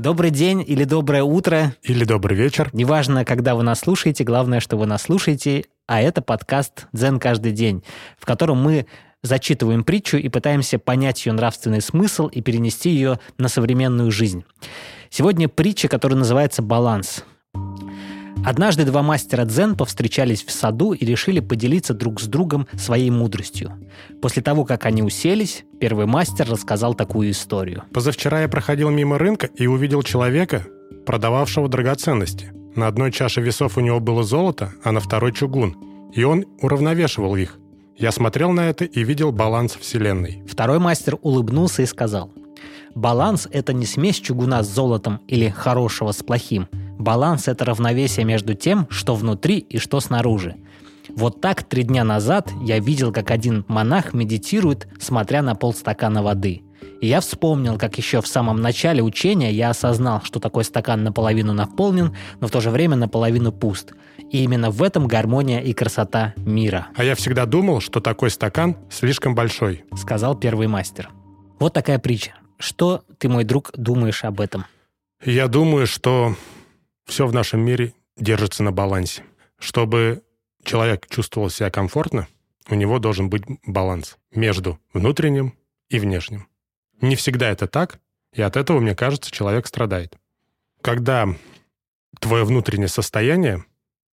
Добрый день или доброе утро. Или добрый вечер. Неважно, когда вы нас слушаете, главное, что вы нас слушаете. А это подкаст «Дзен каждый день», в котором мы зачитываем притчу и пытаемся понять ее нравственный смысл и перенести ее на современную жизнь. Сегодня притча, которая называется «Баланс». Однажды два мастера дзен повстречались в саду и решили поделиться друг с другом своей мудростью. После того, как они уселись, первый мастер рассказал такую историю. Позавчера я проходил мимо рынка и увидел человека, продававшего драгоценности. На одной чаше весов у него было золото, а на второй чугун. И он уравновешивал их. Я смотрел на это и видел баланс Вселенной. Второй мастер улыбнулся и сказал, «Баланс – это не смесь чугуна с золотом или хорошего с плохим – Баланс – это равновесие между тем, что внутри и что снаружи. Вот так три дня назад я видел, как один монах медитирует, смотря на полстакана воды. И я вспомнил, как еще в самом начале учения я осознал, что такой стакан наполовину наполнен, но в то же время наполовину пуст. И именно в этом гармония и красота мира. А я всегда думал, что такой стакан слишком большой. Сказал первый мастер. Вот такая притча. Что ты, мой друг, думаешь об этом? Я думаю, что все в нашем мире держится на балансе. Чтобы человек чувствовал себя комфортно, у него должен быть баланс между внутренним и внешним. Не всегда это так, и от этого, мне кажется, человек страдает. Когда твое внутреннее состояние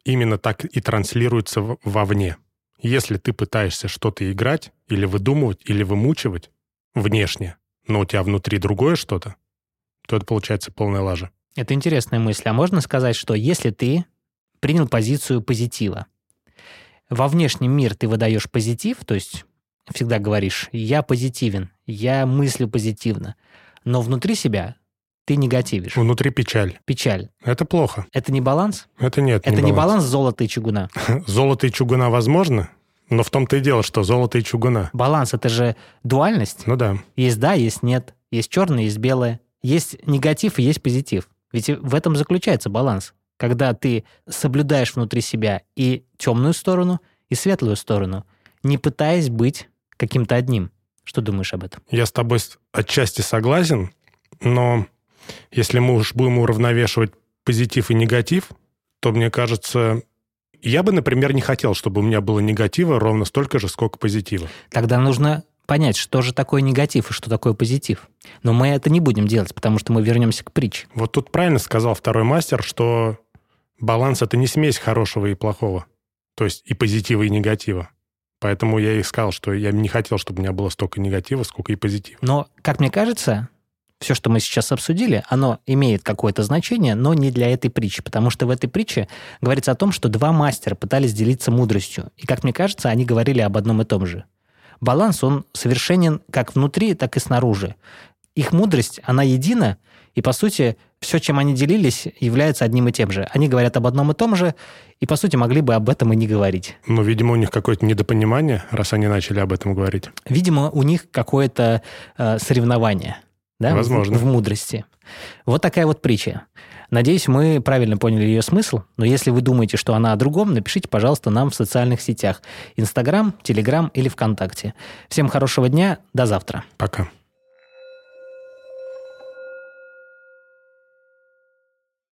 именно так и транслируется вовне. Если ты пытаешься что-то играть, или выдумывать, или вымучивать внешне, но у тебя внутри другое что-то, то это получается полная лажа. Это интересная мысль. А можно сказать, что если ты принял позицию позитива, во внешнем мир ты выдаешь позитив, то есть всегда говоришь «я позитивен», «я мыслю позитивно», но внутри себя ты негативишь. Внутри печаль. Печаль. Это плохо. Это не баланс? Это нет, Это не баланс, баланс золота и чугуна? Золото и чугуна возможно, но в том-то и дело, что золото и чугуна. Баланс — это же дуальность. Ну да. Есть да, есть нет. Есть черное, есть белое. Есть негатив и есть позитив. Ведь в этом заключается баланс. Когда ты соблюдаешь внутри себя и темную сторону, и светлую сторону, не пытаясь быть каким-то одним. Что думаешь об этом? Я с тобой отчасти согласен, но если мы уж будем уравновешивать позитив и негатив, то, мне кажется, я бы, например, не хотел, чтобы у меня было негатива ровно столько же, сколько позитива. Тогда нужно понять, что же такое негатив и что такое позитив. Но мы это не будем делать, потому что мы вернемся к притче. Вот тут правильно сказал второй мастер, что баланс — это не смесь хорошего и плохого. То есть и позитива, и негатива. Поэтому я и сказал, что я не хотел, чтобы у меня было столько негатива, сколько и позитива. Но, как мне кажется, все, что мы сейчас обсудили, оно имеет какое-то значение, но не для этой притчи, потому что в этой притче говорится о том, что два мастера пытались делиться мудростью. И, как мне кажется, они говорили об одном и том же – баланс, он совершенен как внутри, так и снаружи. Их мудрость, она едина, и, по сути, все, чем они делились, является одним и тем же. Они говорят об одном и том же, и, по сути, могли бы об этом и не говорить. Ну, видимо, у них какое-то недопонимание, раз они начали об этом говорить. Видимо, у них какое-то э, соревнование да, Возможно. В, в мудрости. Вот такая вот притча. Надеюсь, мы правильно поняли ее смысл, но если вы думаете, что она о другом, напишите, пожалуйста, нам в социальных сетях. Инстаграм, Телеграм или ВКонтакте. Всем хорошего дня, до завтра. Пока.